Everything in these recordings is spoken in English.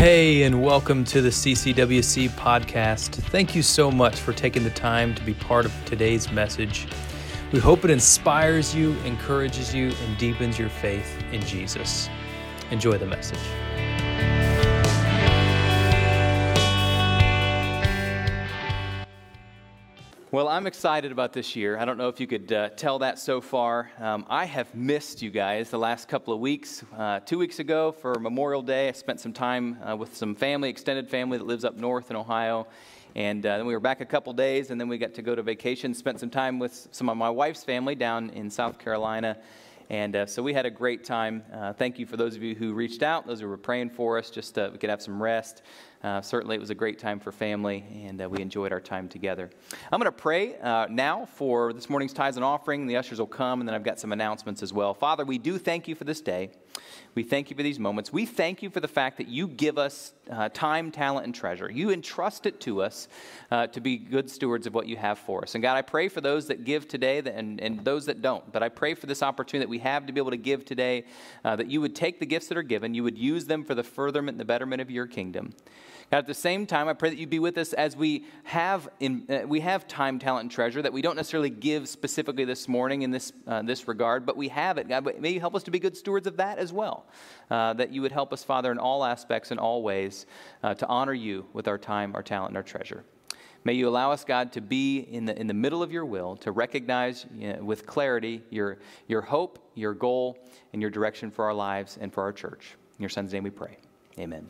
Hey, and welcome to the CCWC podcast. Thank you so much for taking the time to be part of today's message. We hope it inspires you, encourages you, and deepens your faith in Jesus. Enjoy the message. Well, I'm excited about this year. I don't know if you could uh, tell that so far. Um, I have missed you guys the last couple of weeks. Uh, two weeks ago for Memorial Day, I spent some time uh, with some family, extended family that lives up north in Ohio. And uh, then we were back a couple days, and then we got to go to vacation, spent some time with some of my wife's family down in South Carolina. And uh, so we had a great time. Uh, thank you for those of you who reached out, those who were praying for us, just so we could have some rest. Uh, certainly, it was a great time for family, and uh, we enjoyed our time together. I'm going to pray uh, now for this morning's tithes and offering. The ushers will come, and then I've got some announcements as well. Father, we do thank you for this day. We thank you for these moments. We thank you for the fact that you give us uh, time, talent, and treasure. You entrust it to us uh, to be good stewards of what you have for us. And God, I pray for those that give today that, and, and those that don't. But I pray for this opportunity that we have to be able to give today, uh, that you would take the gifts that are given, you would use them for the furtherment and the betterment of your kingdom. God, at the same time, I pray that you be with us as we have, in, uh, we have time, talent, and treasure that we don't necessarily give specifically this morning in this, uh, this regard, but we have it. God, may you help us to be good stewards of that as well. Uh, that you would help us, Father, in all aspects and all ways uh, to honor you with our time, our talent, and our treasure. May you allow us, God, to be in the, in the middle of your will, to recognize you know, with clarity your, your hope, your goal, and your direction for our lives and for our church. In your son's name we pray. Amen.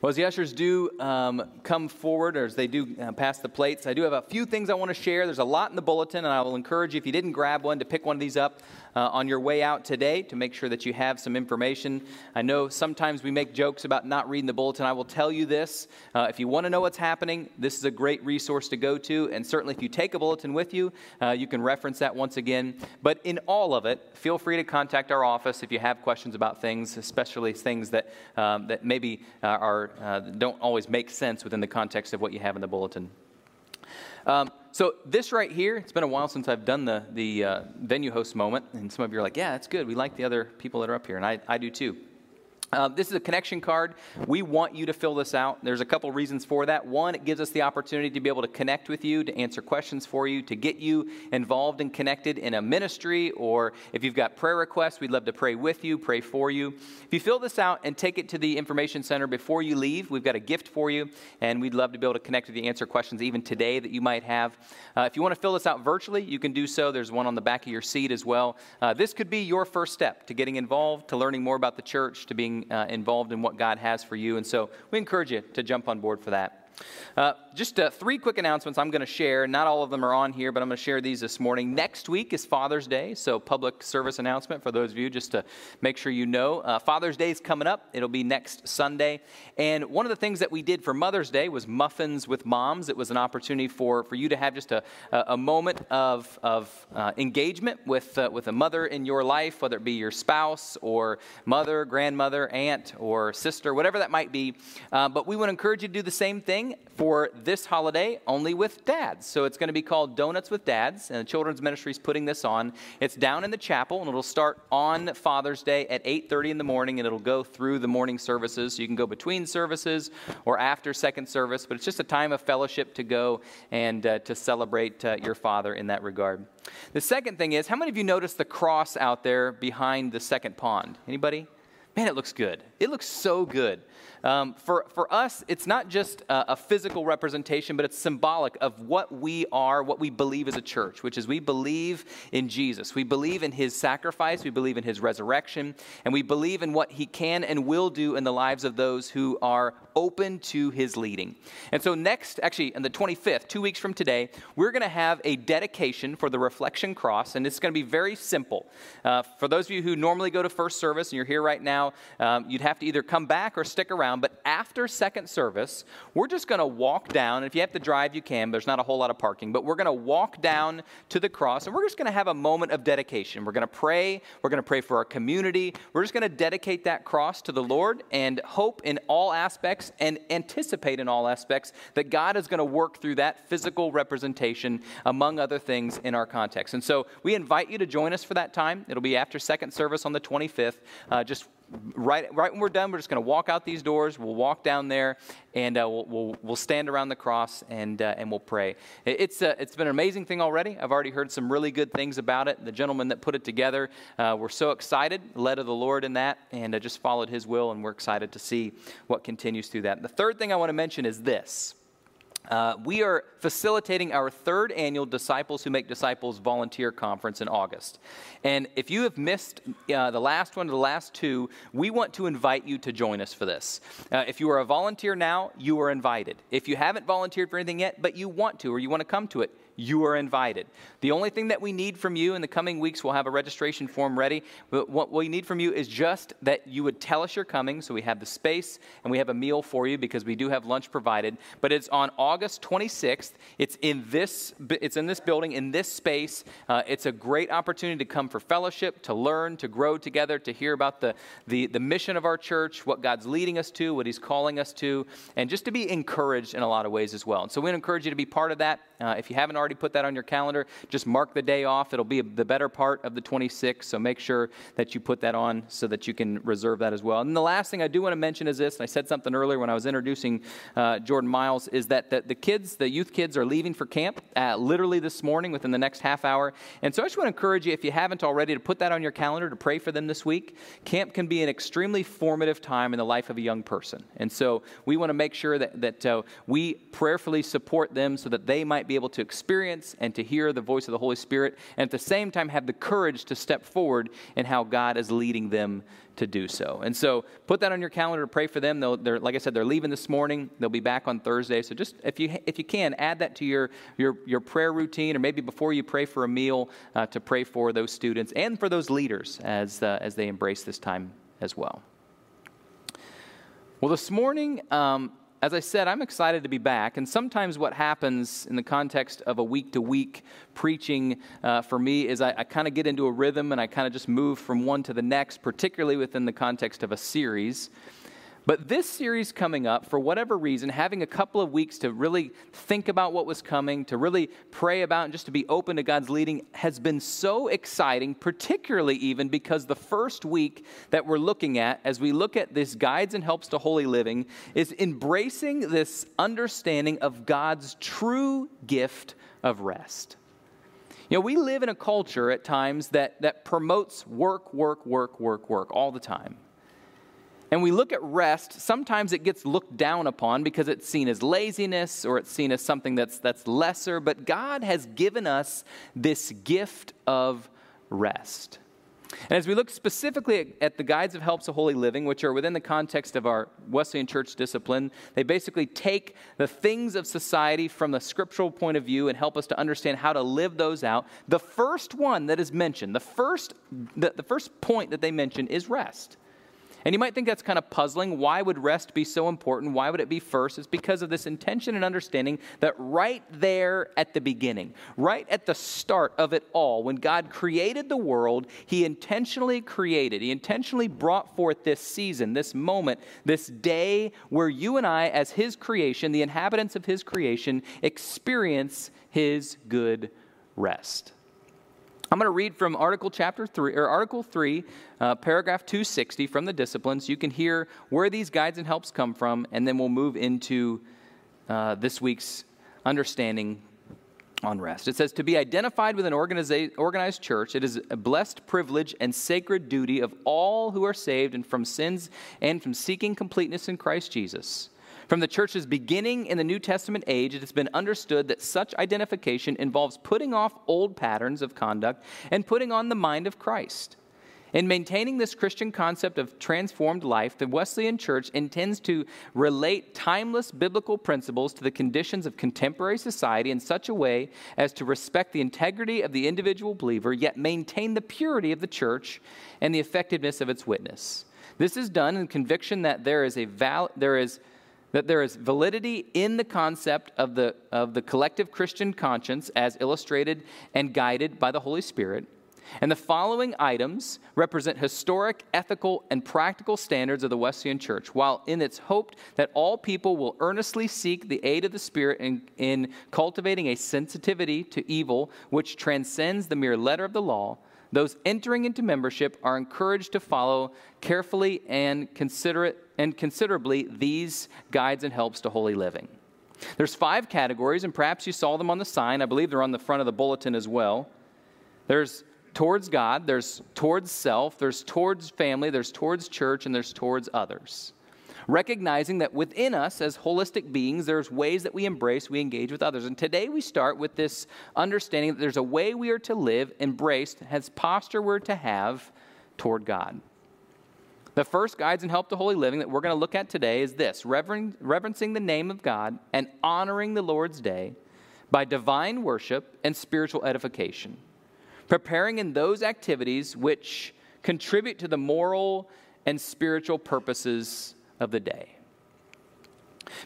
Well, as the ushers do um, come forward, or as they do uh, pass the plates, I do have a few things I want to share. There's a lot in the bulletin, and I will encourage you, if you didn't grab one, to pick one of these up uh, on your way out today to make sure that you have some information. I know sometimes we make jokes about not reading the bulletin. I will tell you this uh, if you want to know what's happening, this is a great resource to go to. And certainly, if you take a bulletin with you, uh, you can reference that once again. But in all of it, feel free to contact our office if you have questions about things, especially things that, um, that maybe uh, are uh, don't always make sense within the context of what you have in the bulletin. Um, so this right here, it's been a while since I've done the, the uh, venue host moment, and some of you are like, yeah, that's good. We like the other people that are up here, and I, I do too. Uh, this is a connection card. We want you to fill this out. There's a couple reasons for that. One, it gives us the opportunity to be able to connect with you, to answer questions for you, to get you involved and connected in a ministry, or if you've got prayer requests, we'd love to pray with you, pray for you. If you fill this out and take it to the information center before you leave, we've got a gift for you, and we'd love to be able to connect with you, answer questions even today that you might have. Uh, if you want to fill this out virtually, you can do so. There's one on the back of your seat as well. Uh, this could be your first step to getting involved, to learning more about the church, to being uh, involved in what God has for you. And so we encourage you to jump on board for that. Uh, just uh, three quick announcements I'm going to share. Not all of them are on here, but I'm going to share these this morning. Next week is Father's Day, so public service announcement for those of you just to make sure you know. Uh, Father's Day is coming up. It'll be next Sunday. And one of the things that we did for Mother's Day was muffins with moms. It was an opportunity for, for you to have just a, a moment of, of uh, engagement with, uh, with a mother in your life, whether it be your spouse or mother, grandmother, aunt, or sister, whatever that might be. Uh, but we would encourage you to do the same thing for this holiday only with dads. So it's going to be called Donuts with Dads, and the children's ministry is putting this on. It's down in the chapel, and it'll start on Father's Day at 8:30 in the morning, and it'll go through the morning services. So you can go between services or after second service, but it's just a time of fellowship to go and uh, to celebrate uh, your father in that regard. The second thing is, how many of you noticed the cross out there behind the second pond? Anybody? Man, it looks good. It looks so good. Um, for, for us, it's not just a, a, physical representation, but it's symbolic of what we are, what we believe as a church, which is we believe in Jesus. We believe in his sacrifice, we believe in his resurrection, and we believe in what he can and will do in the lives of those who are open to his leading. And so, next, actually, on the 25th, two weeks from today, we're going to have a dedication for the reflection cross, and it's going to be very simple. Uh, for those of you who normally go to first service and you're here right now, um, you'd have to either come back or stick around but after second service, we're just going to walk down. And if you have to drive, you can. There's not a whole lot of parking, but we're going to walk down to the cross and we're just going to have a moment of dedication. We're going to pray. We're going to pray for our community. We're just going to dedicate that cross to the Lord and hope in all aspects and anticipate in all aspects that God is going to work through that physical representation, among other things, in our context. And so we invite you to join us for that time. It'll be after second service on the 25th. Uh, just right, right when we're done, we're just going to walk out these doors. We'll walk down there and uh, we'll, we'll, we'll, stand around the cross and, uh, and we'll pray. It's, uh, it's been an amazing thing already. I've already heard some really good things about it. The gentleman that put it together, uh, we're so excited, led of the Lord in that, and uh, just followed his will, and we're excited to see what continues through that. The third thing I want to mention is this. Uh, we are facilitating our third annual Disciples Who Make Disciples volunteer conference in August. And if you have missed uh, the last one or the last two, we want to invite you to join us for this. Uh, if you are a volunteer now, you are invited. If you haven't volunteered for anything yet, but you want to or you want to come to it, you are invited. The only thing that we need from you in the coming weeks, we'll have a registration form ready. But what we need from you is just that you would tell us you're coming. So we have the space and we have a meal for you because we do have lunch provided. But it's on August 26th. It's in this, it's in this building, in this space. Uh, it's a great opportunity to come for fellowship, to learn, to grow together, to hear about the, the, the mission of our church, what God's leading us to, what He's calling us to, and just to be encouraged in a lot of ways as well. And so we encourage you to be part of that. Uh, if you haven't already put that on your calendar, just mark the day off. It'll be the better part of the 26th, so make sure that you put that on so that you can reserve that as well. And the last thing I do want to mention is this, and I said something earlier when I was introducing uh, Jordan Miles, is that the, the, kids, the youth kids, are leaving for camp uh, literally this morning within the next half hour. And so I just want to encourage you, if you haven't already, to put that on your calendar to pray for them this week. Camp can be an extremely formative time in the life of a young person. And so we want to make sure that, that uh, we prayerfully support them so that they might be able to experience and to hear the voice of the Holy Spirit, and at the same time have the courage to step forward in how God is leading them to do so. And so put that on your calendar to pray for them. They'll, they're, like I said, they're leaving this morning. They'll be back on Thursday. So just if you, if you can, add that to your, your, your prayer routine, or maybe before you pray for a meal, uh, to pray for those students and for those leaders as, uh, as they embrace this time as well. Well, this morning, um, as I said, I'm excited to be back. And sometimes what happens in the context of a week to week preaching uh, for me is I, I kind of get into a rhythm and I kind of just move from one to the next, particularly within the context of a series. But this series coming up, for whatever reason, having a couple of weeks to really think about what was coming, to really pray about, and just to be open to God's leading, has been so exciting, particularly even because the first week that we're looking at, as we look at this Guides and Helps to Holy Living, is embracing this understanding of God's true gift of rest. You know, we live in a culture at times that, that promotes work, work, work, work, work all the time and we look at rest, sometimes it gets looked down upon because it's seen as laziness or it's seen as something that's, that's lesser, but God has given us this gift of rest. And as we look specifically at, the guides of helps of holy living, which are within the context of our Wesleyan church discipline, they basically take the things of society from the scriptural point of view and help us to understand how to live those out. The first one that is mentioned, the first, the, the first point that they mention is rest. And you might think that's kind of puzzling. Why would rest be so important? Why would it be first? It's because of this intention and understanding that right there at the beginning, right at the start of it all, when God created the world, He intentionally created, He intentionally brought forth this season, this moment, this day where you and I, as His creation, the inhabitants of His creation, experience His good rest. I'm going to read from Article chapter 3 or Article 3, uh, paragraph 260 from the disciplines. You can hear where these guides and helps come from, and then we'll move into uh, this week's understanding on rest. It says, To be identified with an organized church, it is a blessed privilege and sacred duty of all who are saved and from sins and from seeking completeness in Christ Jesus. From the church's beginning in the New Testament age, it has been understood that such identification involves putting off old patterns of conduct and putting on the mind of Christ. In maintaining this Christian concept of transformed life, the Wesleyan Church intends to relate timeless biblical principles to the conditions of contemporary society in such a way as to respect the integrity of the individual believer, yet maintain the purity of the church and the effectiveness of its witness. This is done in conviction that there is a val- there is that there is validity in the concept of the, of the collective Christian conscience as illustrated and guided by the Holy Spirit. And the following items represent historic, ethical, and practical standards of the Wesleyan Church, while in its hope that all people will earnestly seek the aid of the Spirit in, in cultivating a sensitivity to evil which transcends the mere letter of the law, those entering into membership are encouraged to follow carefully and considerate and considerably these guides and helps to holy living. There's five categories, and perhaps you saw them on the sign. I believe they're on the front of the bulletin as well. There's towards God, there's towards self, there's towards family, there's towards church, and there's towards others. Recognizing that within us as holistic beings, there's ways that we embrace, we engage with others. And today we start with this understanding that there's a way we are to live, embraced, has posture we're to have toward God. The first guides and help to holy living that we're going to look at today is this reverencing the name of God and honoring the Lord's day by divine worship and spiritual edification preparing in those activities which contribute to the moral and spiritual purposes of the day.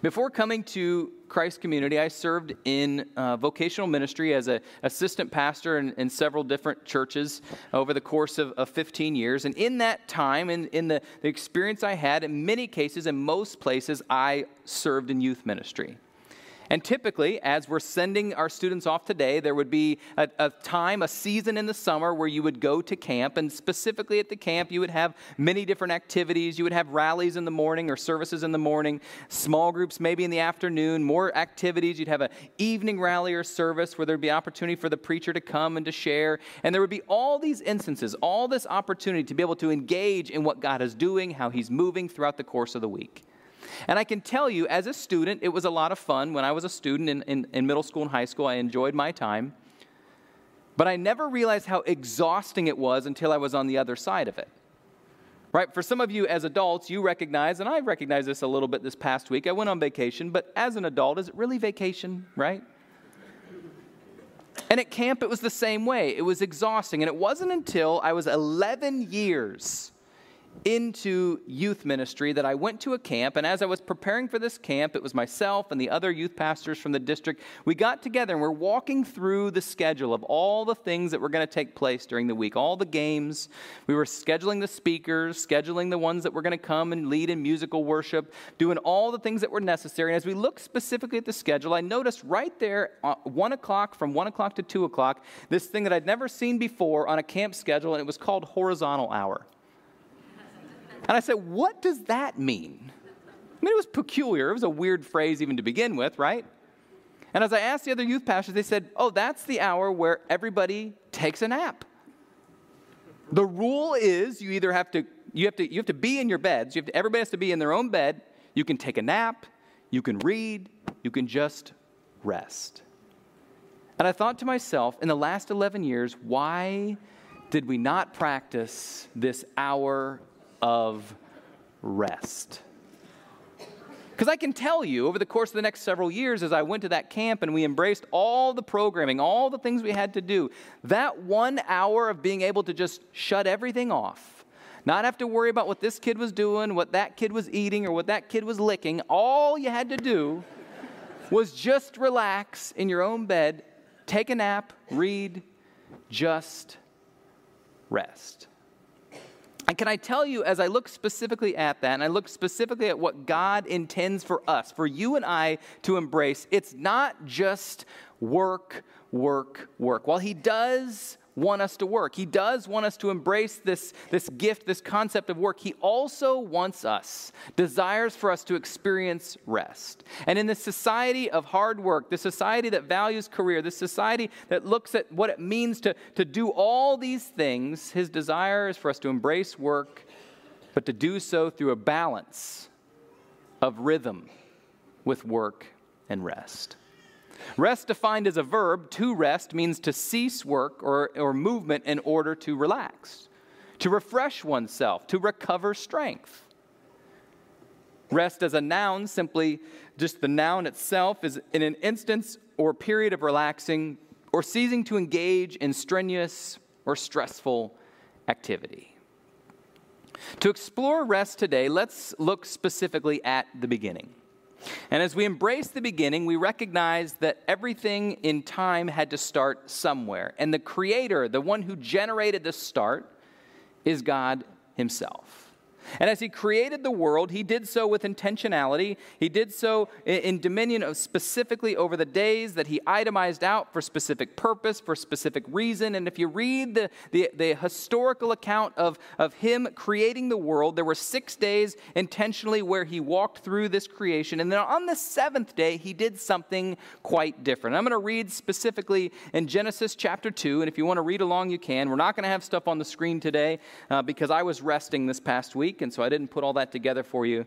Before coming to Christ Community, I served in uh, vocational ministry as an assistant pastor in, in, several different churches over the course of, of 15 years. And in that time, in, in the, the experience I had, in many cases, in most places, I served in youth ministry. And typically, as we're sending our students off today, there would be a, a, time, a season in the summer where you would go to camp. And specifically at the camp, you would have many different activities. You would have rallies in the morning or services in the morning, small groups maybe in the afternoon, more activities. You'd have an evening rally or service where there'd be opportunity for the preacher to come and to share. And there would be all these instances, all this opportunity to be able to engage in what God is doing, how He's moving throughout the course of the week. And I can tell you, as a student, it was a lot of fun. When I was a student in, in, in middle school and high school, I enjoyed my time. But I never realized how exhausting it was until I was on the other side of it. Right? For some of you as adults, you recognize, and I recognize this a little bit this past week. I went on vacation, but as an adult, is it really vacation, right? And at camp, it was the same way. It was exhausting. And it wasn't until I was 11 years into youth ministry that I went to a camp, and as I was preparing for this camp, it was myself and the other youth pastors from the district. We got together and we're walking through the schedule of all the things that were going to take place during the week, all the games. We were scheduling the speakers, scheduling the ones that were going to come and lead in musical worship, doing all the things that were necessary. And as we looked specifically at the schedule, I noticed right there, uh, one o'clock, from one o'clock to two o'clock, this thing that I'd never seen before on a camp schedule, and it was called horizontal hour. And I said, What does that mean? I mean, it was peculiar. It was a weird phrase even to begin with, right? And as I asked the other youth pastors, they said, Oh, that's the hour where everybody takes a nap. The rule is you either have to you have to you have to be in your beds. You have to, everybody has to be in their own bed. You can take a nap, you can read, you can just rest. And I thought to myself, in the last 11 years, why did we not practice this hour of rest. Because I can tell you, over the course of the next several years, as I went to that camp and we embraced all the programming, all the things we had to do, that one hour of being able to just shut everything off, not have to worry about what this kid was doing, what that kid was eating, or what that kid was licking, all you had to do was just relax in your own bed, take a nap, read, just rest. And can I tell you, as I look specifically at that, and I look specifically at what God intends for us, for you and I to embrace, it's not just work, work, work. While He does want us to work. He does want us to embrace this, this gift, this concept of work. He also wants us, desires for us to experience rest. And in this society of hard work, the society that values career, this society that looks at what it means to, to do all these things, his desire is for us to embrace work, but to do so through a balance of rhythm with work and rest. Rest, defined as a verb, to rest means to cease work or, or movement in order to relax, to refresh oneself, to recover strength. Rest as a noun, simply just the noun itself, is in an instance or period of relaxing or ceasing to engage in strenuous or stressful activity. To explore rest today, let's look specifically at the beginning. And as we embrace the beginning, we recognize that everything in time had to start somewhere. And the creator, the one who generated the start, is God Himself. And as he created the world, he did so with intentionality. He did so in, dominion of specifically over the days that he itemized out for specific purpose, for specific reason. And if you read the, the, the historical account of, of him creating the world, there were six days intentionally where he walked through this creation. And then on the seventh day, he did something quite different. I'm going to read specifically in Genesis chapter 2. And if you want to read along, you can. We're not going to have stuff on the screen today uh, because I was resting this past week and so I didn't put all that together for you.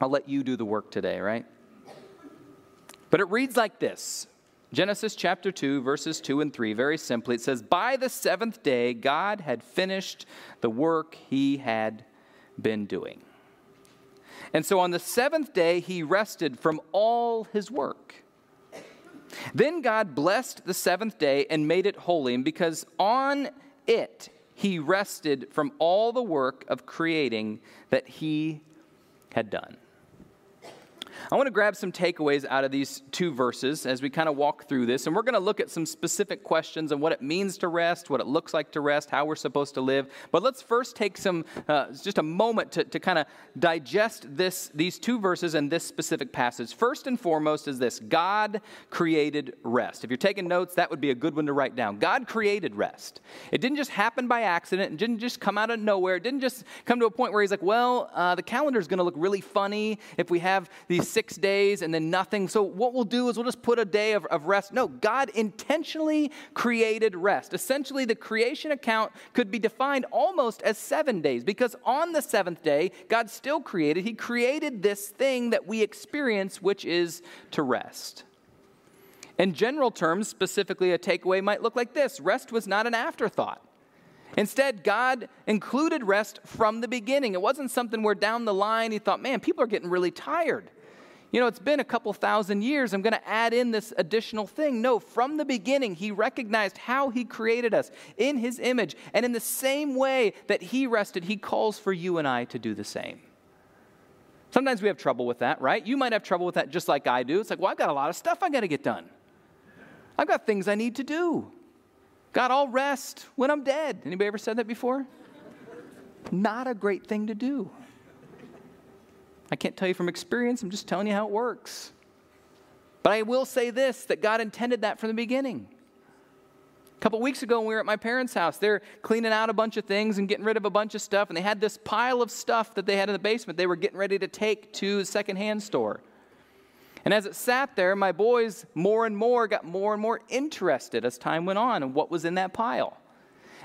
I'll let you do the work today, right? But it reads like this Genesis chapter 2, verses 2 and 3, very simply. It says, By the seventh day, God had finished the work he had been doing. And so on the seventh day, he rested from all his work. Then God blessed the seventh day and made it holy, because on it he rested from all the work of creating that he had done. I want to grab some takeaways out of these two verses as we kind of walk through this. And we're going to look at some specific questions on what it means to rest, what it looks like to rest, how we're supposed to live. But let's first take some, uh, just a moment to, to kind of digest this, these two verses and this specific passage. First and foremost is this God created rest. If you're taking notes, that would be a good one to write down. God created rest. It didn't just happen by accident, it didn't just come out of nowhere. It didn't just come to a point where He's like, well, uh, the calendar is going to look really funny if we have these six days and then nothing. So, what we'll do is we'll just put a day of, of rest. No, God intentionally created rest. Essentially, the creation account could be defined almost as seven days because on the seventh day, God still created. He created this thing that we experience, which is to rest. In general terms, specifically, a takeaway might look like this rest was not an afterthought. Instead, God included rest from the beginning. It wasn't something where down the line he thought, man, people are getting really tired you know, it's been a couple thousand years. I'm going to add in this additional thing. No, from the beginning, he recognized how he created us in his image. And in the same way that he rested, he calls for you and I to do the same. Sometimes we have trouble with that, right? You might have trouble with that just like I do. It's like, well, I've got a lot of stuff I got to get done. I've got things I need to do. God, I'll rest when I'm dead. Anybody ever said that before? Not a great thing to do. I can't tell you from experience, I'm just telling you how it works. But I will say this that God intended that from the beginning. A couple weeks ago, when we were at my parents' house, they're cleaning out a bunch of things and getting rid of a bunch of stuff, and they had this pile of stuff that they had in the basement they were getting ready to take to the secondhand store. And as it sat there, my boys more and more got more and more interested as time went on in what was in that pile.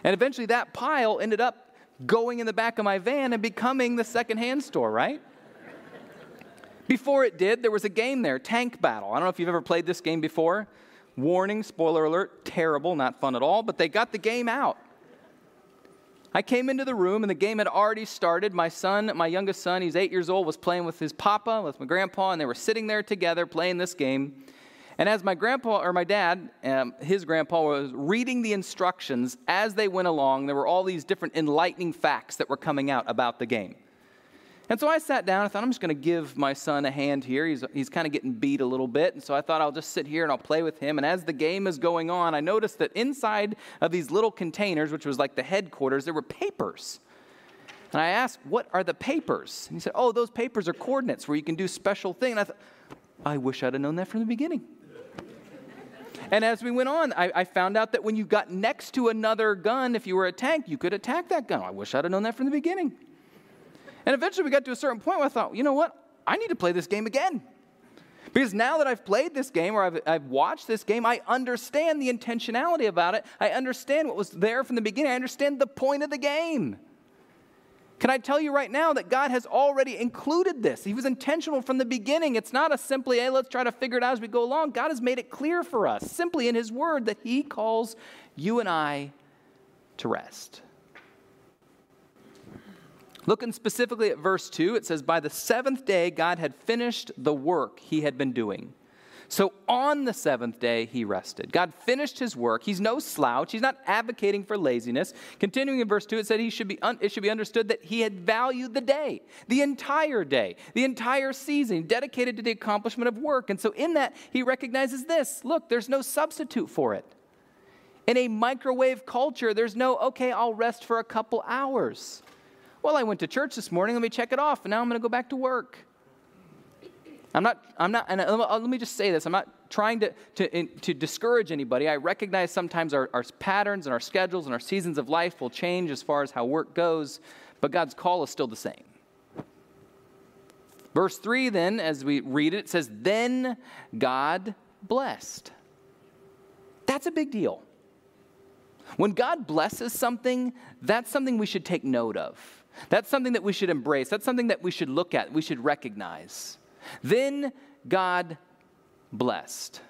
And eventually, that pile ended up going in the back of my van and becoming the secondhand store, right? Before it did, there was a game there, Tank Battle. I don't know if you've ever played this game before. Warning, spoiler alert, terrible, not fun at all, but they got the game out. I came into the room and the game had already started. My son, my youngest son, he's eight years old, was playing with his papa, with my grandpa, and they were sitting there together playing this game. And as my grandpa, or my dad, um, his grandpa, was reading the instructions as they went along, there were all these different enlightening facts that were coming out about the game. And so I sat down. I thought, I'm just going to give my son a hand here. He's, he's kind of getting beat a little bit. And so I thought I'll just sit here and I'll play with him. And as the game is going on, I noticed that inside of these little containers, which was like the headquarters, there were papers. And I asked, What are the papers? And he said, Oh, those papers are coordinates where you can do special things. And I thought, I wish I'd have known that from the beginning. And as we went on, I, I, found out that when you got next to another gun, if you were a tank, you could attack that gun. I wish I'd have known that from the beginning. And eventually we got to a certain point where I thought, you know what? I need to play this game again. Because now that I've played this game or I've, I've, watched this game, I understand the intentionality about it. I understand what was there from the beginning. I understand the point of the game. Can I tell you right now that God has already included this? He was intentional from the beginning. It's not a simply, hey, let's try to figure it out as we go along. God has made it clear for us, simply in His Word, that He calls you and I to rest. Looking specifically at verse 2, it says, By the seventh day, God had finished the work he had been doing. So on the seventh day, he rested. God finished his work. He's no slouch. He's not advocating for laziness. Continuing in verse 2, it said he should be un- it should be understood that he had valued the day, the entire day, the entire season, dedicated to the accomplishment of work. And so in that, he recognizes this look, there's no substitute for it. In a microwave culture, there's no, okay, I'll rest for a couple hours. Well, I went to church this morning, let me check it off, and now I'm going to go back to work. I'm not, I'm not, and uh, uh, let me just say this I'm not trying to, to, to discourage anybody. I recognize sometimes our, our patterns and our schedules and our seasons of life will change as far as how work goes, but God's call is still the same. Verse 3, then, as we read it, it says, Then God blessed. That's a big deal. When God blesses something, that's something we should take note of. That's something that we should embrace. That's something that we should look at, we should recognize. Then God blessed.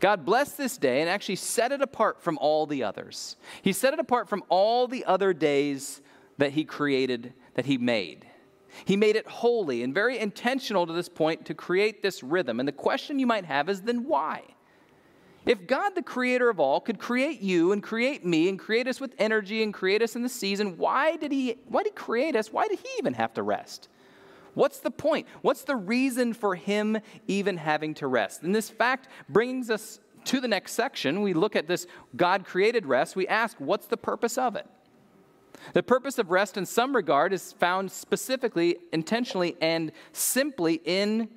God blessed this day and actually set it apart from all the others. He set it apart from all the other days that He created, that He made. He made it holy and very intentional to this point to create this rhythm. And the question you might have is then why? If God, the creator of all, could create you and create me and create us with energy and create us in the season, why did he why did he create us? Why did he even have to rest? What's the point? What's the reason for him even having to rest? And this fact brings us to the next section. We look at this God created rest. We ask, what's the purpose of it? The purpose of rest, in some regard, is found specifically, intentionally, and simply in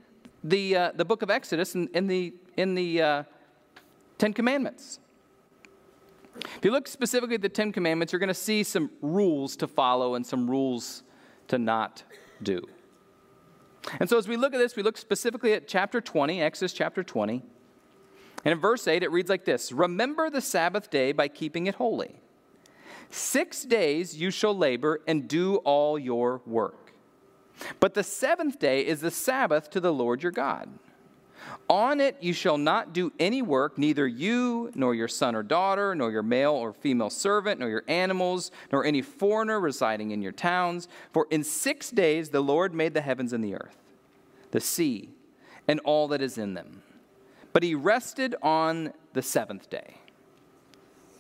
the, uh, the book of Exodus and in, in the, in the uh, Ten Commandments. If you look specifically at the Ten Commandments, you're going to see some rules to follow and some rules to not do. And so, as we look at this, we look specifically at chapter 20, Exodus chapter 20. And in verse 8, it reads like this Remember the Sabbath day by keeping it holy. Six days you shall labor and do all your work. But the seventh day is the Sabbath to the Lord your God. On it you shall not do any work, neither you, nor your son or daughter, nor your male or female servant, nor your animals, nor any foreigner residing in your towns. For in six days the Lord made the heavens and the earth, the sea, and all that is in them. But he rested on the seventh day.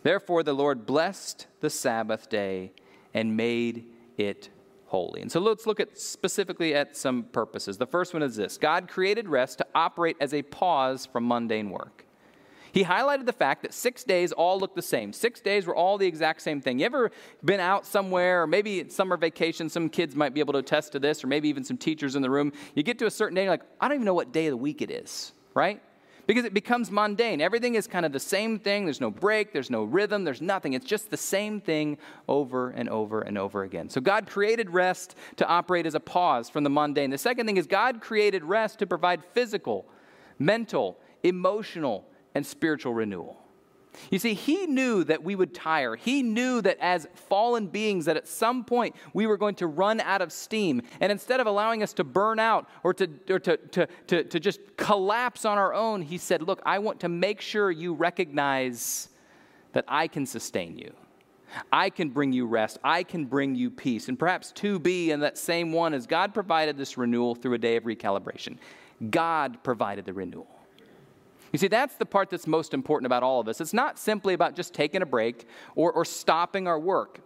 Therefore, the Lord blessed the Sabbath day and made it holy. And so let's look at specifically at some purposes. The first one is this God created rest to operate as a pause from mundane work. He highlighted the fact that six days all look the same. Six days were all the exact same thing. You ever been out somewhere, or maybe summer vacation, some kids might be able to attest to this, or maybe even some teachers in the room. You get to a certain day, you're like, I don't even know what day of the week it is, right? Because it becomes mundane. Everything is kind of the same thing. There's no break, there's no rhythm, there's nothing. It's just the same thing over and over and over again. So God created rest to operate as a pause from the mundane. The second thing is God created rest to provide physical, mental, emotional, and spiritual renewal. You see, he knew that we would tire. He knew that as fallen beings, that at some point we were going to run out of steam. And instead of allowing us to burn out or to, or to, to, to, to just collapse on our own, he said, Look, I want to make sure you recognize that I can sustain you. I can bring you rest. I can bring you peace. And perhaps 2B in that same one is God provided this renewal through a day of recalibration. God provided the renewal. You see, that's the part that's most important about all of us. It's not simply about just taking a break or, or stopping our work.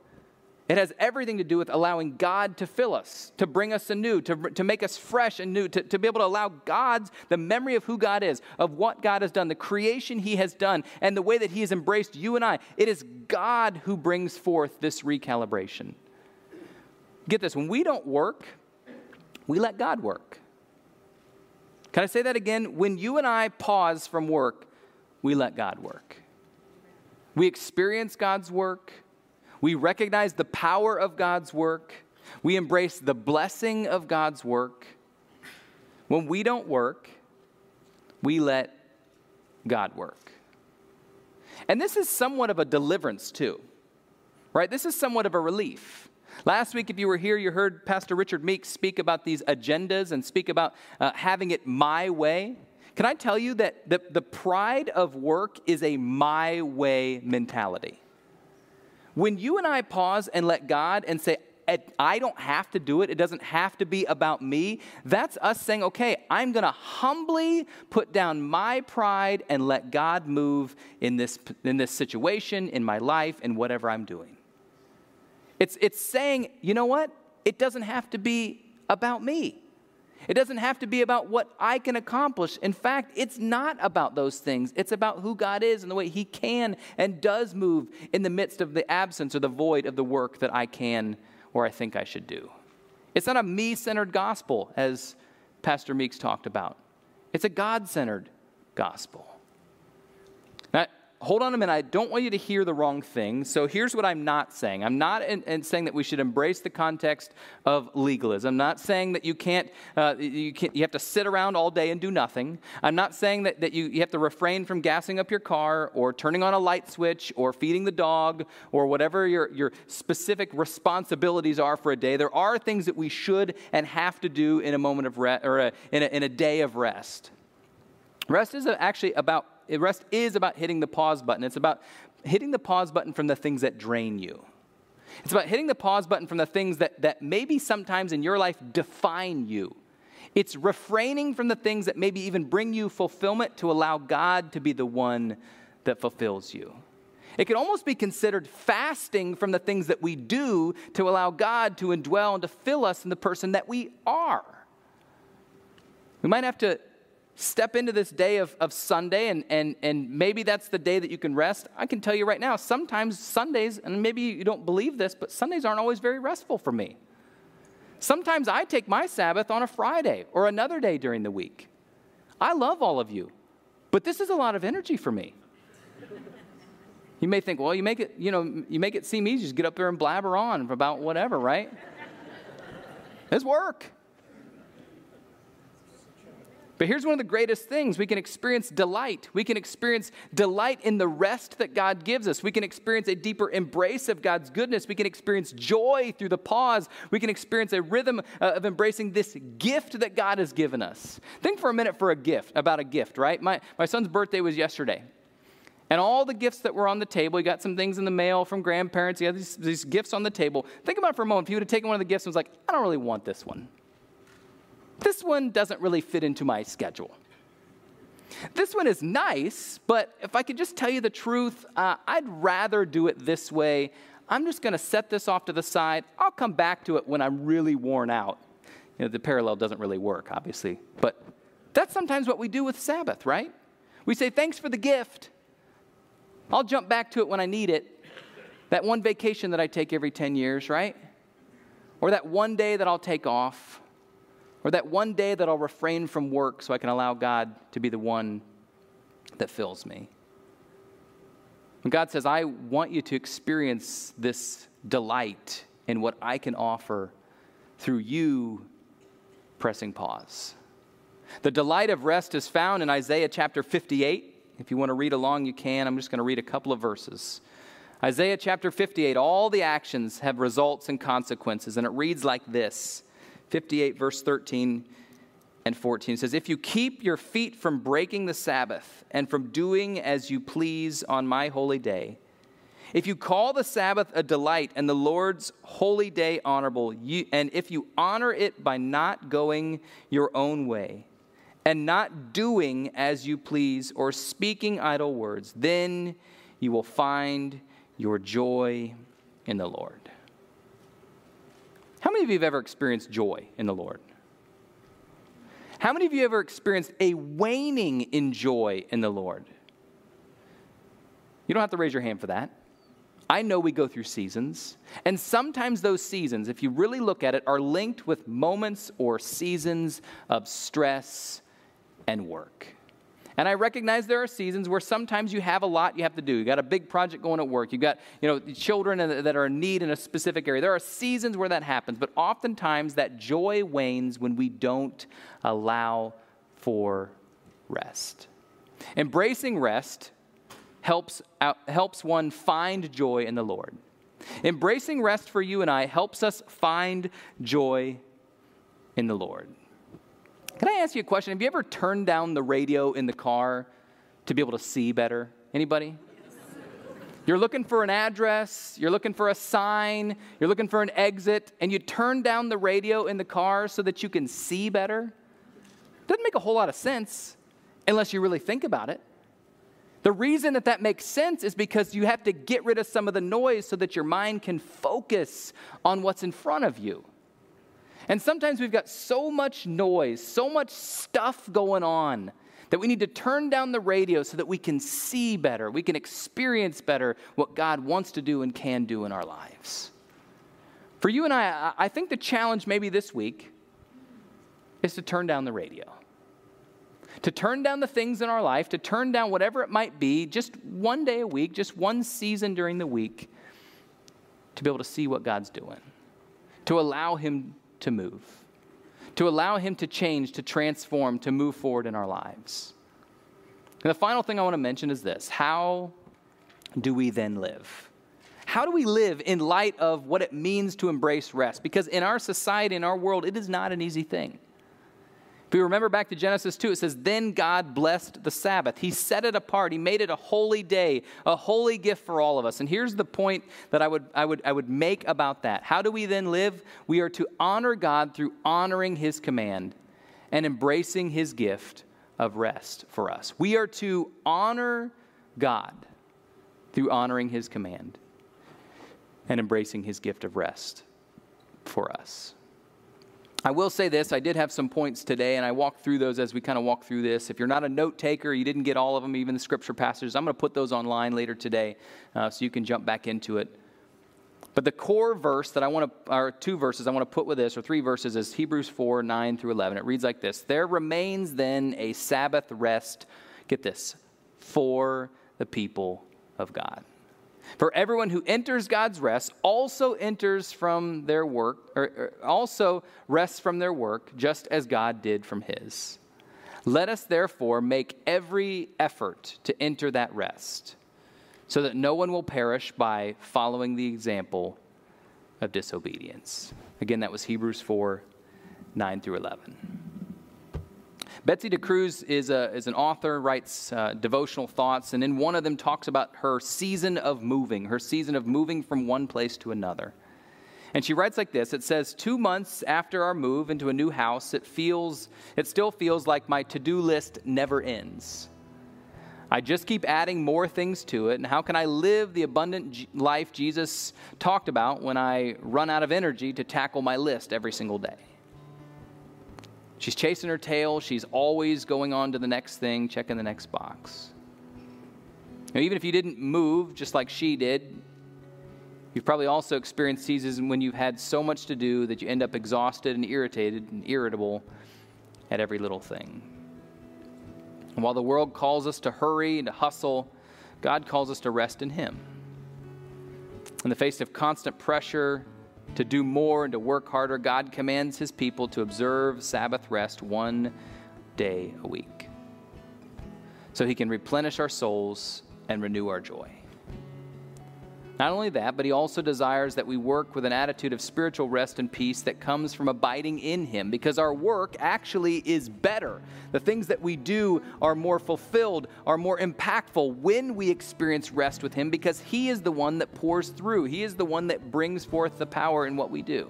It has everything to do with allowing God to fill us, to bring us anew, to, to make us fresh and new, to, to be able to allow God's, the memory of who God is, of what God has done, the creation He has done, and the way that He has embraced you and I. It is God who brings forth this recalibration. Get this when we don't work, we let God work. Can I say that again? When you and I pause from work, we let God work. We experience God's work. We recognize the power of God's work. We embrace the blessing of God's work. When we don't work, we let God work. And this is somewhat of a deliverance, too, right? This is somewhat of a relief. Last week, if you were here, you heard Pastor Richard Meeks speak about these agendas and speak about uh, having it my way. Can I tell you that the, the pride of work is a my way mentality? When you and I pause and let God and say, I don't have to do it. It doesn't have to be about me. That's us saying, okay, I'm going to humbly put down my pride and let God move in this, in this situation, in my life, in whatever I'm doing. It's, it's saying, you know what? It doesn't have to be about me. It doesn't have to be about what I can accomplish. In fact, it's not about those things. It's about who God is and the way He can and does move in the midst of the absence or the void of the work that I can or I think I should do. It's not a me centered gospel, as Pastor Meeks talked about, it's a God centered gospel. Hold on a minute. I don't want you to hear the wrong thing. So here's what I'm not saying. I'm not in, in saying that we should embrace the context of legalism. I'm not saying that you can't, uh, you, can't, you have to sit around all day and do nothing. I'm not saying that, that you, you have to refrain from gassing up your car or turning on a light switch or feeding the dog or whatever your, your specific responsibilities are for a day. There are things that we should and have to do in a moment of rest or a, in, a, in a day of rest. Rest is actually about rest is about hitting the pause button. It's about hitting the pause button from the things that drain you. It's about hitting the pause button from the things that, that maybe sometimes in your life define you. It's refraining from the things that maybe even bring you fulfillment to allow God to be the one that fulfills you. It can almost be considered fasting from the things that we do to allow God to indwell and to fill us in the person that we are. We might have to step into this day of, of Sunday, and, and, and maybe that's the day that you can rest. I can tell you right now, sometimes Sundays, and maybe you don't believe this, but Sundays aren't always very restful for me. Sometimes I take my Sabbath on a Friday or another day during the week. I love all of you, but this is a lot of energy for me. You may think, well, you make it, you know, you make it seem easy. Just get up there and blabber on about whatever, right? it's work. But here's one of the greatest things we can experience delight. We can experience delight in the rest that God gives us. We can experience a deeper embrace of God's goodness. We can experience joy through the pause. We can experience a rhythm uh, of embracing this gift that God has given us. Think for a minute for a gift, about a gift, right? My, my son's birthday was yesterday. And all the gifts that were on the table, he got some things in the mail from grandparents. He had these, these gifts on the table. Think about it for a moment. If you would have taken one of the gifts and was like, I don't really want this one. This one doesn't really fit into my schedule. This one is nice, but if I could just tell you the truth, uh, I'd rather do it this way. I'm just going to set this off to the side. I'll come back to it when I'm really worn out. You know, the parallel doesn't really work, obviously, but that's sometimes what we do with Sabbath, right? We say, Thanks for the gift. I'll jump back to it when I need it. That one vacation that I take every 10 years, right? Or that one day that I'll take off. Or that one day that I'll refrain from work so I can allow God to be the one that fills me. God says, I want you to experience this delight in what I can offer through you pressing pause. The delight of rest is found in Isaiah chapter 58. If you want to read along, you can. I'm just going to read a couple of verses. Isaiah chapter 58, all the actions have results and consequences, and it reads like this 58, verse 13 and 14 says, If you keep your feet from breaking the Sabbath and from doing as you please on my holy day, if you call the Sabbath a delight and the Lord's holy day honorable, you, and if you honor it by not going your own way and not doing as you please or speaking idle words, then you will find your joy in the Lord. How many of you have ever experienced joy in the Lord? How many of you ever experienced a waning in joy in the Lord? You don't have to raise your hand for that. I know we go through seasons, and sometimes those seasons, if you really look at it, are linked with moments or seasons of stress and work. And I recognize there are seasons where sometimes you have a lot you have to do. You got a big project going at work. You got, you know, children that are in need in a specific area. There are seasons where that happens, but oftentimes that joy wanes when we don't allow for rest. Embracing rest helps, out, helps one find joy in the Lord. Embracing rest for you and I helps us find joy in the Lord. Can I ask you a question? Have you ever turned down the radio in the car to be able to see better? Anybody? You're looking for an address, you're looking for a sign, you're looking for an exit, and you turn down the radio in the car so that you can see better? Doesn't make a whole lot of sense unless you really think about it. The reason that that makes sense is because you have to get rid of some of the noise so that your mind can focus on what's in front of you. And sometimes we've got so much noise, so much stuff going on that we need to turn down the radio so that we can see better, we can experience better what God wants to do and can do in our lives. For you and I, I think the challenge maybe this week is to turn down the radio. To turn down the things in our life, to turn down whatever it might be, just one day a week, just one season during the week, to be able to see what God's doing, to allow Him to move, to allow Him to change, to transform, to move forward in our lives. And the final thing I want to mention is this how do we then live? How do we live in light of what it means to embrace rest? Because in our society, in our world, it is not an easy thing. If you remember back to Genesis 2, it says, Then God blessed the Sabbath. He set it apart. He made it a holy day, a holy gift for all of us. And here's the point that I would, I would, I would make about that. How do we then live? We are to honor God through honoring His command and embracing His gift of rest for us. We are to honor God through honoring His command and embracing His gift of rest for us. I will say this I did have some points today, and I walked through those as we kind of walk through this. If you're not a note taker, you didn't get all of them, even the scripture passages, I'm going to put those online later today uh, so you can jump back into it. But the core verse that I want to, or two verses I want to put with this, or three verses, is Hebrews 4 9 through 11. It reads like this There remains then a Sabbath rest, get this, for the people of God. For everyone who enters God's rest also enters from their work, or, or also rests from their work, just as God did from his. Let us therefore make every effort to enter that rest, so that no one will perish by following the example of disobedience. Again, that was Hebrews 4 9 through 11. Betsy de Cruz is, a, is an author, writes uh, devotional thoughts, and in one of them talks about her season of moving, her season of moving from one place to another. And she writes like this It says, Two months after our move into a new house, it, feels, it still feels like my to do list never ends. I just keep adding more things to it. And how can I live the abundant life Jesus talked about when I run out of energy to tackle my list every single day? She's chasing her tail. She's always going on to the next thing, checking the next box. Now, even if you didn't move just like she did, you've probably also experienced seasons when you've had so much to do that you end up exhausted and irritated and irritable at every little thing. And while the world calls us to hurry and to hustle, God calls us to rest in Him. In the face of constant pressure to do more and to work harder, God commands his people to observe Sabbath rest one day a week so he can replenish our souls and renew our joy. Not only that, but he also desires that we work with an attitude of spiritual rest and peace that comes from abiding in him because our work actually is better. The things that we do are more fulfilled, are more impactful when we experience rest with him because he is the one that pours through, he is the one that brings forth the power in what we do.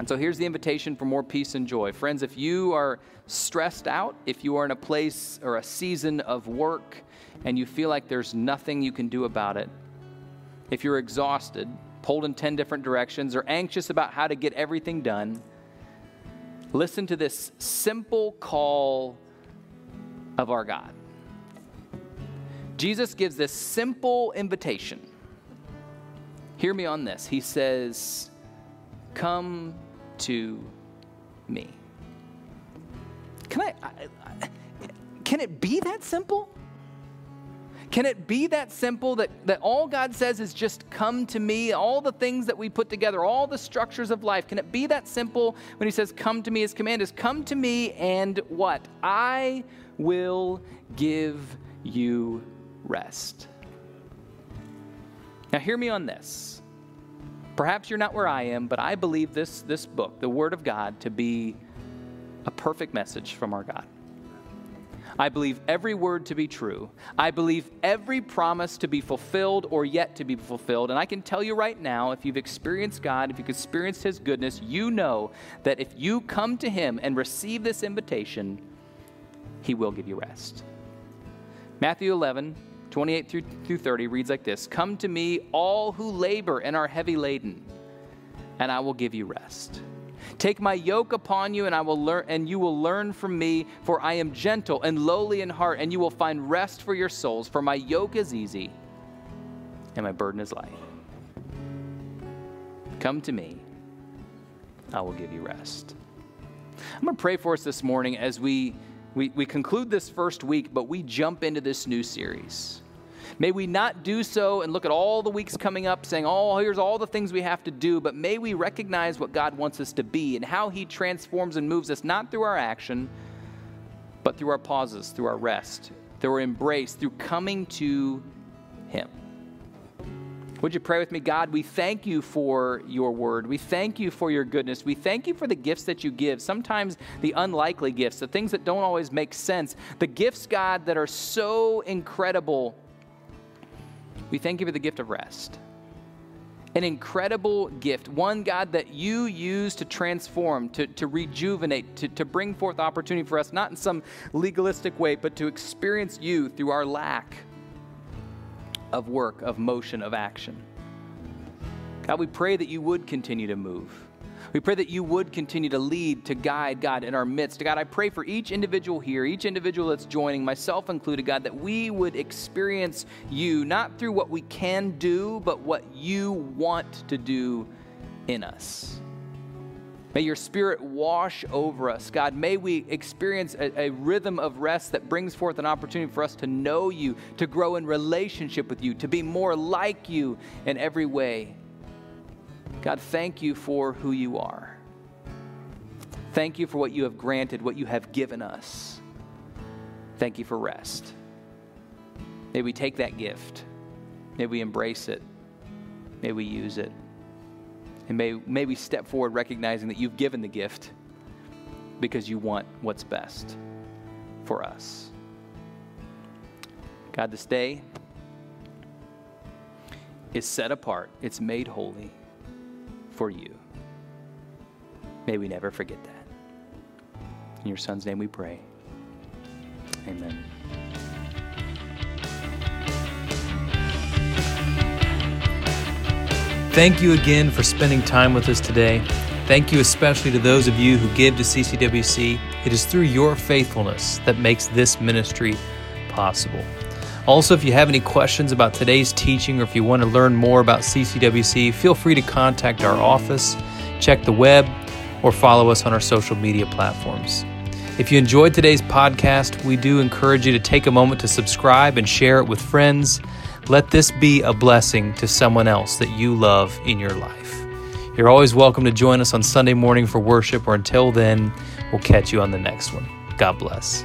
And so here's the invitation for more peace and joy. Friends, if you are stressed out, if you are in a place or a season of work, and you feel like there's nothing you can do about it, if you're exhausted, pulled in 10 different directions, or anxious about how to get everything done, listen to this simple call of our God. Jesus gives this simple invitation. Hear me on this. He says, Come to me. Can I, I, I can it be that simple? Can it be that simple that, that all God says is just come to me? All the things that we put together, all the structures of life, can it be that simple when He says, Come to me? His command is, Come to me and what? I will give you rest. Now, hear me on this. Perhaps you're not where I am, but I believe this, this book, the Word of God, to be a perfect message from our God. I believe every word to be true. I believe every promise to be fulfilled or yet to be fulfilled. And I can tell you right now, if you've experienced God, if you've experienced His goodness, you know that if you come to Him and receive this invitation, He will give you rest. Matthew 11, 28 through, through 30 reads like this Come to me, all who labor and are heavy laden, and I will give you rest. Take my yoke upon you, and I will learn, and you will learn from me, for I am gentle and lowly in heart, and you will find rest for your souls. For my yoke is easy, and my burden is light. Come to me, I will give you rest. I'm going to pray for us this morning as we, we, we conclude this first week, but we jump into this new series. May we not do so and look at all the weeks coming up saying, oh, here's all the things we have to do, but may we recognize what God wants us to be and how He transforms and moves us, not through our action, but through our pauses, through our rest, through our embrace, through coming to Him. Would you pray with me? God, we thank you for your word. We thank you for your goodness. We thank you for the gifts that you give, sometimes the unlikely gifts, the things that don't always make sense, the gifts, God, that are so incredible we thank you for the gift of rest. An incredible gift, one God that you use to transform, to, to rejuvenate, to, to bring forth opportunity for us, not in some legalistic way, but to experience you through our lack of work, of motion, of action. God, we pray that you would continue to move. We pray that you would continue to lead, to guide, God, in our midst. God, I pray for each individual here, each individual that's joining, myself included, God, that we would experience you, not through what we can do, but what you want to do in us. May your spirit wash over us. God, may we experience a, a, rhythm of rest that brings forth an opportunity for us to know you, to grow in relationship with you, to be more like you in every way. God, thank you for who you are. Thank you for what you have granted, what you have given us. Thank you for rest. May we take that gift. May we embrace it. May we use it. And may, may we step forward recognizing that you've given the gift because you want what's best for us. God, this day is set apart, it's made holy for you. May we never forget that. In your son's name we pray. Amen. Thank you again for spending time with us today. Thank you especially to those of you who give to CCWC. It is through your faithfulness that makes this ministry possible. Also, if you have any questions about today's teaching or if you want to learn more about CCWC, feel free to contact our office, check the web, or follow us on our social media platforms. If you enjoyed today's podcast, we do encourage you to take a moment to subscribe and share it with friends. Let this be a blessing to someone else that you love in your life. You're always welcome to join us on Sunday morning for worship, or until then, we'll catch you on the next one. God bless.